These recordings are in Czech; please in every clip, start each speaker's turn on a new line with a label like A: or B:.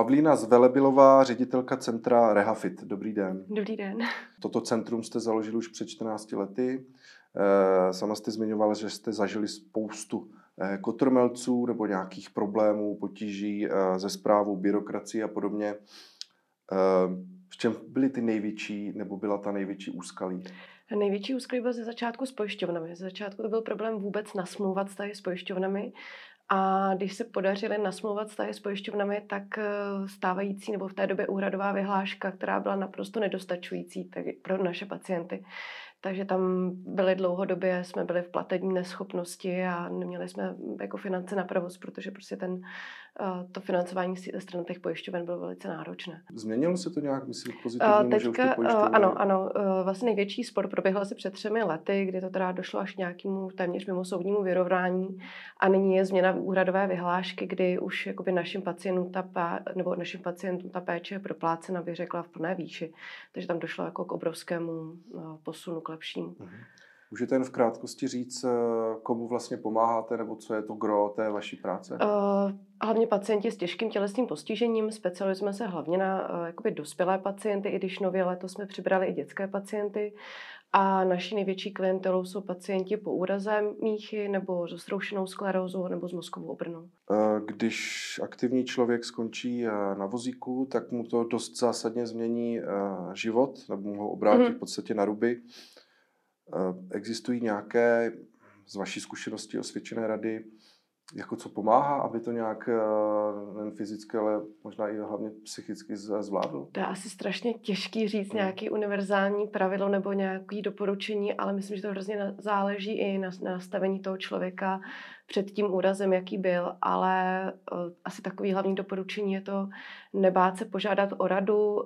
A: Pavlína Zvelebilová, ředitelka centra Rehafit. Dobrý den.
B: Dobrý den.
A: Toto centrum jste založili už před 14 lety. Eh, sama jste zmiňovala, že jste zažili spoustu eh, kotrmelců nebo nějakých problémů, potíží ze eh, zprávou, byrokracie a podobně. V čem byly ty největší, nebo byla ta největší úskalí?
B: Největší úskalí byl ze začátku s pojišťovnami. Ze začátku to byl problém vůbec nasmlouvat vztahy s pojišťovnami. A když se podařili nasmlouvat vztahy s pojišťovnami, tak eh, stávající nebo v té době úhradová vyhláška, která byla naprosto nedostačující tak pro naše pacienty, takže tam byly dlouhodobě, jsme byli v platební neschopnosti a neměli jsme jako finance na provoz, protože prostě ten, eh, to financování ze strany těch pojišťoven bylo velice náročné.
A: Změnilo se to nějak, myslím, pozitivně?
B: Teďka, pojišťovny... Ano, ano. Eh, vlastně největší spor proběhl asi před třemi lety, kdy to teda došlo až nějakému téměř mimo soudnímu vyrovnání a nyní je změna úhradové vyhlášky, kdy už jakoby našim pacientům ta, nebo našim pacientům ta péče je proplácena, vyřekla v plné výši. Takže tam došlo jako k obrovskému eh, posunu lepšímu. Mhm.
A: Můžete jen v krátkosti říct, eh, komu vlastně pomáháte, nebo co je to gro té vaší práce? Uh,
B: hlavně pacienti s těžkým tělesným postižením. Specializujeme se hlavně na uh, jakoby dospělé pacienty, i když nově letos jsme přibrali i dětské pacienty. A naší největší klientelou jsou pacienti po úraze míchy nebo s roztroušenou sklerózou nebo s mozkovou obrnou.
A: Když aktivní člověk skončí na vozíku, tak mu to dost zásadně změní život, nebo mu ho obrátí mm-hmm. v podstatě na ruby. Eh, existují nějaké z vaší zkušenosti osvědčené rady, jako co pomáhá, aby to nějak eh, nejen fyzicky, ale možná i hlavně psychicky zvládl?
B: To je asi strašně těžký říct hmm. nějaký univerzální pravidlo nebo nějaké doporučení, ale myslím, že to hrozně záleží i na nastavení toho člověka před tím úrazem, jaký byl, ale uh, asi takový hlavní doporučení je to nebát se požádat o radu, uh,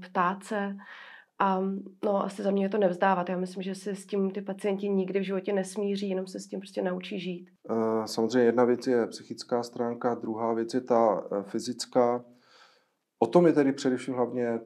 B: ptát se, a no, asi za mě je to nevzdávat. Já myslím, že se s tím ty pacienti nikdy v životě nesmíří, jenom se s tím prostě naučí žít.
A: Eh, samozřejmě jedna věc je psychická stránka, druhá věc je ta eh, fyzická. O tom je tedy především hlavně eh,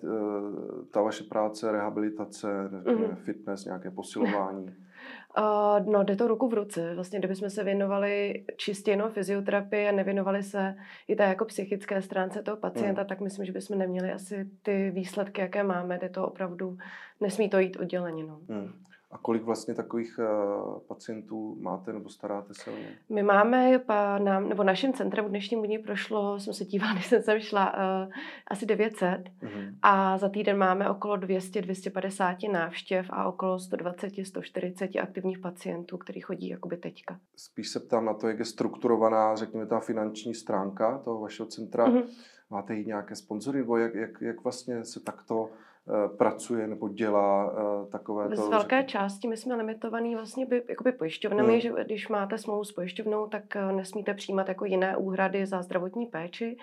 A: ta vaše práce, rehabilitace, mm-hmm. fitness, nějaké posilování.
B: Uh, no, jde to ruku v ruce. Vlastně, kdybychom se věnovali čistě jenom fyzioterapii a nevěnovali se i té jako psychické stránce toho pacienta, mm. tak myslím, že bychom neměli asi ty výsledky, jaké máme. Jde to opravdu, nesmí to jít odděleně. No. Mm.
A: A kolik vlastně takových uh, pacientů máte nebo staráte se o ně?
B: My máme, nám, nebo naším centrem v dnešním dní prošlo, jsem se dívala, když jsem sem šla, uh, asi 900 mm-hmm. a za týden máme okolo 200-250 návštěv a okolo 120-140 aktivních pacientů, kteří chodí jakoby teďka.
A: Spíš se ptám na to, jak je strukturovaná, řekněme, ta finanční stránka toho vašeho centra. Mm-hmm. Máte i nějaké sponzory, nebo jak, jak, jak vlastně se takto Eh, pracuje nebo dělá eh, takové
B: to... Z velké části my jsme limitovaný vlastně by, jakoby pojišťovnami, hmm. že když máte smlouvu s pojišťovnou, tak eh, nesmíte přijímat jako jiné úhrady za zdravotní péči,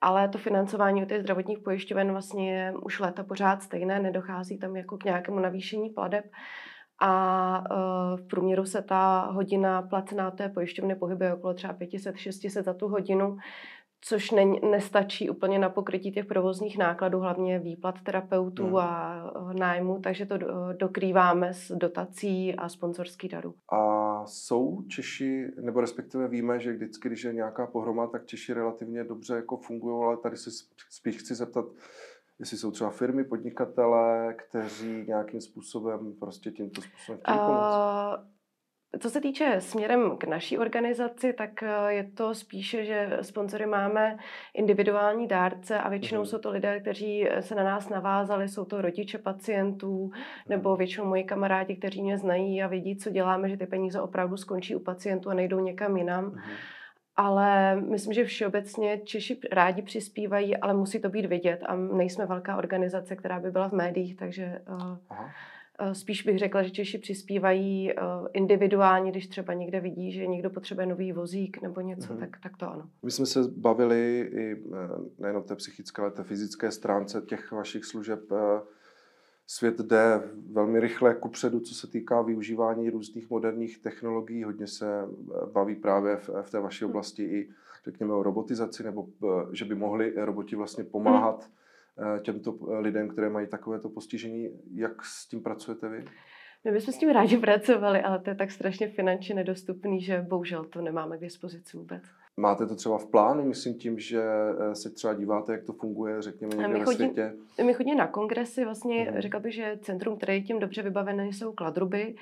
B: ale to financování u těch zdravotních pojišťoven vlastně je už léta pořád stejné, nedochází tam jako k nějakému navýšení pladeb a v průměru se ta hodina placená té pojišťovny pohybuje okolo třeba 500-600 za tu hodinu, což ne, nestačí úplně na pokrytí těch provozních nákladů, hlavně výplat terapeutů hmm. a eh, nájmu, takže to dokrýváme s dotací a sponzorský darů.
A: A jsou Češi, nebo respektive víme, že vždycky, když je nějaká pohroma, tak Češi relativně dobře jako fungují, ale tady se spíš chci zeptat, jestli jsou třeba firmy, podnikatele, kteří nějakým způsobem prostě tímto způsobem chtějí pomoct. Uh,
B: co se týče směrem k naší organizaci, tak eh, je to spíše, že sponzory máme individuální dárce a většinou mm-hmm. jsou to lidé, kteří eh, se na nás navázali, jsou to rodiče pacientů nebo mhm. většinou moji kamarádi, kteří mě znají a vědí, co děláme, že ty peníze opravdu skončí u pacientů a nejdou někam jinam. Mm-hmm. Ale myslím, že všeobecně Češi rádi přispívají, ale musí to být vidět a nejsme velká organizace, která by byla v médiích, takže uh, Aha Eh, spíš bych řekla, že Češi přispívají eh, individuálně, když třeba někde vidí, že někdo potřebuje nový vozík nebo něco, mm-hmm. tak, tak to ano.
A: My jsme se bavili i eh, nejen o té psychické, ale té fyzické stránce těch vašich služeb. Svět jde velmi rychle kupředu, co se týká využívání různých moderních technologií. Hodně se baví právě v, v té vaší oblasti i, řekněme, o robotizaci, nebo že by mohli roboti vlastně pomáhat mm Eh, těmto eh, lidem, které mají takovéto postižení. Jak s tím pracujete vy?
B: My bychom s tím rádi pracovali, ale to je tak strašně finančně nedostupný, že bohužel to nemáme k dispozici vůbec.
A: Máte to třeba v plánu, myslím tím, že eh, se třeba díváte, jak to funguje, řekněme, někde my ve chodí, světě?
B: My chodíme na kongresy, vlastně mm. řekla bych, že centrum, které je tím dobře vybavené, jsou kladruby,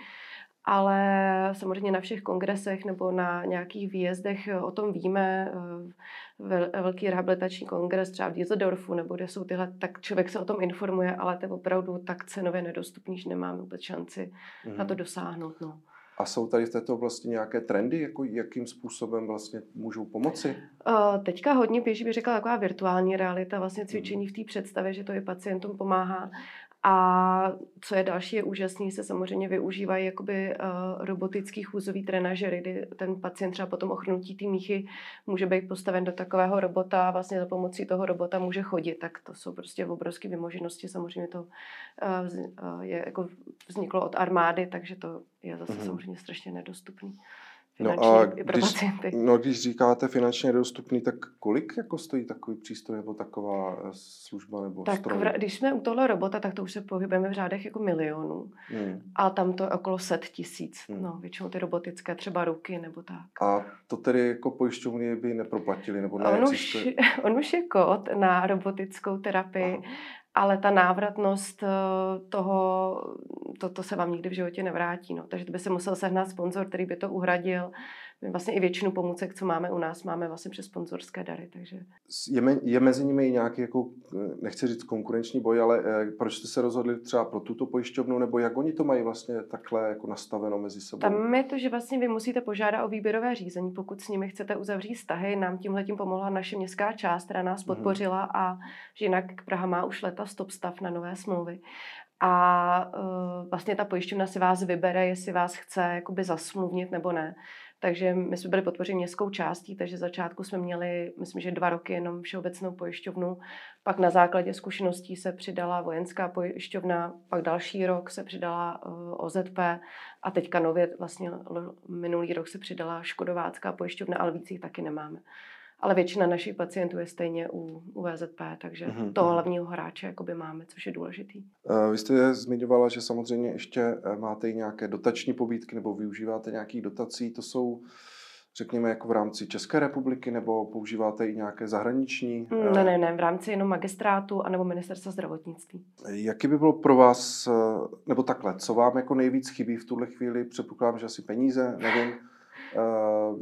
B: ale samozřejmě na všech kongresech nebo na nějakých výjezdech o tom víme. Eh, velký rehabilitační kongres třeba v Düsseldorfu, nebo kde jsou tyhle, tak člověk se o tom informuje, ale to je opravdu tak cenově nedostupný, že nemáme vůbec šanci mm. na to mhm. dosáhnout. No.
A: A jsou tady v této oblasti nějaké trendy, jako jakým způsobem vlastně můžou pomoci?
B: Uh, teďka hodně běží, bych řekla, taková virtuální realita, vlastně cvičení v té představě, že to i pacientům pomáhá. A co je další, je úžasný, se samozřejmě využívají jakoby uh, robotický chůzový trenažery, kdy ten pacient třeba potom ochrnutí té míchy může být postaven do takového robota a vlastně za pomocí toho robota může chodit. Tak to jsou prostě obrovské vymoženosti. Samozřejmě to uh, je, jako vzniklo od armády, takže to je zase mm-hmm. samozřejmě strašně nedostupný.
A: No a když, no, když říkáte finančně dostupný, tak kolik jako stojí takový přístroj nebo taková eh, služba nebo
B: tak stroj? V, když jsme u tohle robota, tak to už se pohybujeme v řádech jako milionů. Hmm. A tam to je okolo set tisíc. Hmm. No, většinou ty robotické třeba ruky nebo tak.
A: A to tedy jako pojišťovny by neproplatili? Nebo
B: on, už, on už je kód na robotickou terapii. Aha ale ta návratnost eh, toho, to, to se vám nikdy v životě nevrátí. No. Takže by se musel sehnat sponzor, který by to uhradil. My vlastně i většinu pomůcek, co máme u nás, máme vlastně přes sponzorské dary. Takže...
A: Je, me, je mezi nimi i nějaký, jako, nechci říct konkurenční boj, ale eh, proč jste se rozhodli třeba pro tuto pojišťovnu, nebo jak oni to mají vlastně takhle jako nastaveno mezi sebou?
B: Tam je to, že vlastně vy musíte požádat o výběrové řízení, pokud s nimi chcete uzavřít vztahy. Nám tímhle tím pomohla naše městská část, která nás mhm. podpořila mm-hmm. a že jinak Praha má už leta stop stav na nové smlouvy. A uh, vlastně ta pojišťovna si vás vybere, jestli vás chce jakoby zasmluvnit nebo ne. Takže my jsme byli podpořeni městskou částí, takže začátku jsme měli, myslím, že dva roky jenom všeobecnou pojišťovnu. Pak na základě zkušeností se přidala vojenská pojišťovna, pak další rok se přidala uh, eh, OZP a teďka nově vlastně minulý rok se přidala Škodovácká pojišťovna, ale víc jich taky nemáme ale většina našich pacientů je stejně u, u VZP, takže mm-hmm. toho hlavního hráče jakoby máme, což je důležitý.
A: Uh, vy jste zmiňovala, že samozřejmě ještě eh, máte i nějaké dotační pobídky nebo využíváte nějakých dotací. To jsou řekněme, jako v rámci České republiky, nebo používáte i nějaké zahraniční?
B: Mm, ne, ne, ne, v rámci jenom magistrátu anebo ministerstva zdravotnictví.
A: Jaký by bylo pro vás, nebo takhle, co vám jako nejvíc chybí v tuhle chvíli? Předpokládám, že asi peníze, nevím. Eh,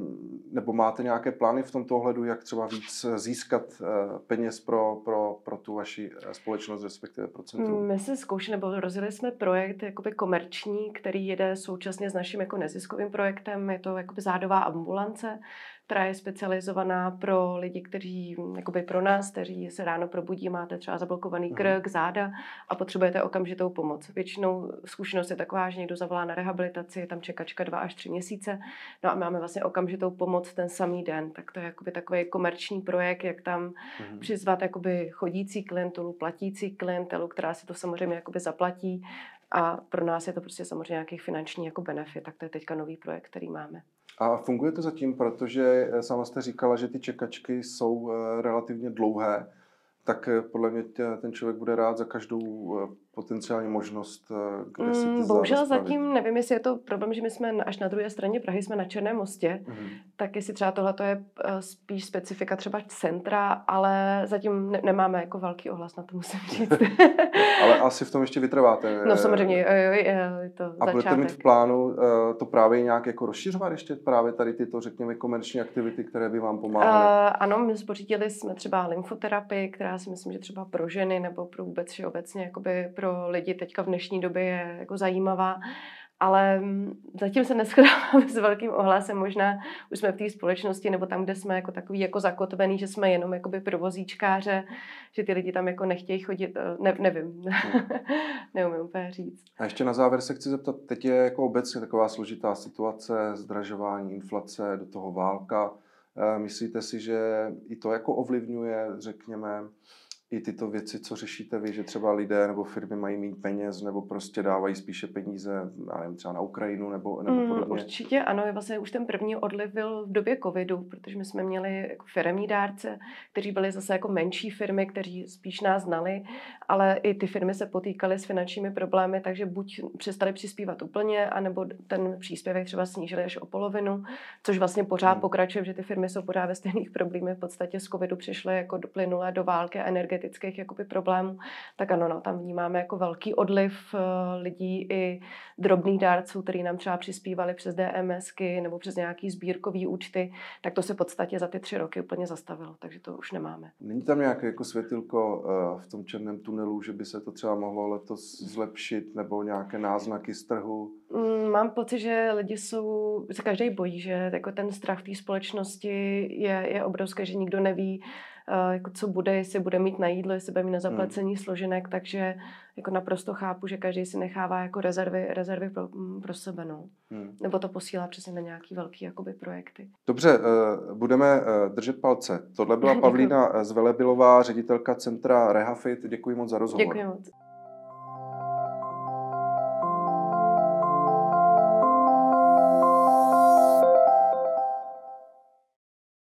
A: nebo máte nějaké plány v tomto ohledu, jak třeba víc získat eh, peněz pro, pro, pro tu vaši eh, společnost, respektive pro centrum?
B: My se zkoušeli, nebo rozjeli jsme projekt jakoby komerční, který jede současně s naším jako neziskovým projektem. Je to jakoby zádová ambulance, která je specializovaná pro lidi, kteří, jakoby pro nás, kteří se ráno probudí, máte třeba zablokovaný mhm. krk, záda a potřebujete okamžitou pomoc. Většinou zkušenost je taková, že někdo zavolá na rehabilitaci, je tam čekačka dva až tři měsíce, no a máme vlastně okamžitou pomoc ten samý den. Tak to je jakoby takový komerční projekt, jak tam mm přizvat jakoby chodící klientelu, platící klientelu, která si to samozřejmě jakoby zaplatí a pro nás je to prostě samozřejmě nějaký finanční jako benefit, tak to je teďka nový projekt, který máme.
A: A funguje to zatím, protože eh, sama jste říkala, že ty čekačky jsou eh, relativně dlouhé, tak eh, podle mě ten člověk bude rád za každou potenciální možnost, eh, kde si ty mm,
B: Bohužel zatím nevím, jestli je to problém, že my jsme až na druhé straně Prahy, jsme na Černém mostě, mm. tak jestli třeba tohle je eh, spíš specifika třeba centra, ale zatím ne- nemáme jako velký ohlas na to, musím říct.
A: ale asi v tom ještě vytrváte.
B: No samozřejmě, jo, jo, je to
A: A začátek. budete mít v plánu eh, to právě nějak jako rozšiřovat ještě právě tady tyto, řekněme, komerční aktivity, které by vám pomáhaly? Uh,
B: ano, my zpořídili jsme třeba lymfoterapii, která si myslím, že třeba pro ženy nebo pro vůbec obecně jakoby pro pro lidi teďka v dnešní době je jako zajímavá. Ale zatím se neschodáváme s velkým ohlasem. Možná už jsme v té společnosti nebo tam, kde jsme jako takový jako zakotvený, že jsme jenom jakoby provozíčkáře, že ty lidi tam jako nechtějí chodit, eh, ne, nevím, neumím úplně říct.
A: A ještě na závěr se chci zeptat, teď je jako obecně taková složitá situace, zdražování, inflace, do toho válka. Eh, myslíte si, že i to jako ovlivňuje, řekněme, i tyto věci, co řešíte vy, že třeba lidé nebo firmy mají méně peněz nebo prostě dávají spíše peníze, já nevím, třeba na Ukrajinu nebo, nebo mm, podobně?
B: Mm, určitě ano, vlastně už ten první odliv byl v době covidu, protože my jsme měli jako firmní dárce, kteří byli zase jako menší firmy, kteří spíš nás znali, ale i ty firmy se potýkaly s finančními problémy, takže buď přestali přispívat úplně, anebo ten příspěvek třeba snížili až o polovinu, což vlastně pořád mm. pokračuje, že ty firmy jsou pořád ve stejných problémech. V podstatě z covidu přišly jako do plynule do války a energetických jakoby problémů, tak ano, no, tam vnímáme jako velký odliv uh, lidí i drobných dárců, který nám třeba přispívali přes DMSky nebo přes nějaký sbírkový účty, tak to se v podstatě za ty tři roky úplně zastavilo, takže to už nemáme.
A: Není tam nějaké jako světilko uh, v tom černém tunelu, že by se to třeba mohlo letos zlepšit nebo nějaké náznaky z trhu?
B: Mm, mám pocit, že lidi jsou, se každý bojí, že jako ten strach v té společnosti je, je obrovský, že nikdo neví, Eh, jako co bude, jestli bude mít na jídlo, jestli bude mít na hmm. zaplacení hmm. složenek, takže jako naprosto chápu, že každý si nechává jako rezervy, rezervy pro, mm, pro sebe, no. Hmm. Nebo to posílá přesně na nějaký velký jakoby projekty.
A: Dobře, uh, budeme uh, držet palce. Tohle byla Pavlína Zvelebilová, ředitelka centra Rehafit. Děkuji moc za rozhovor.
B: Děkuji moc.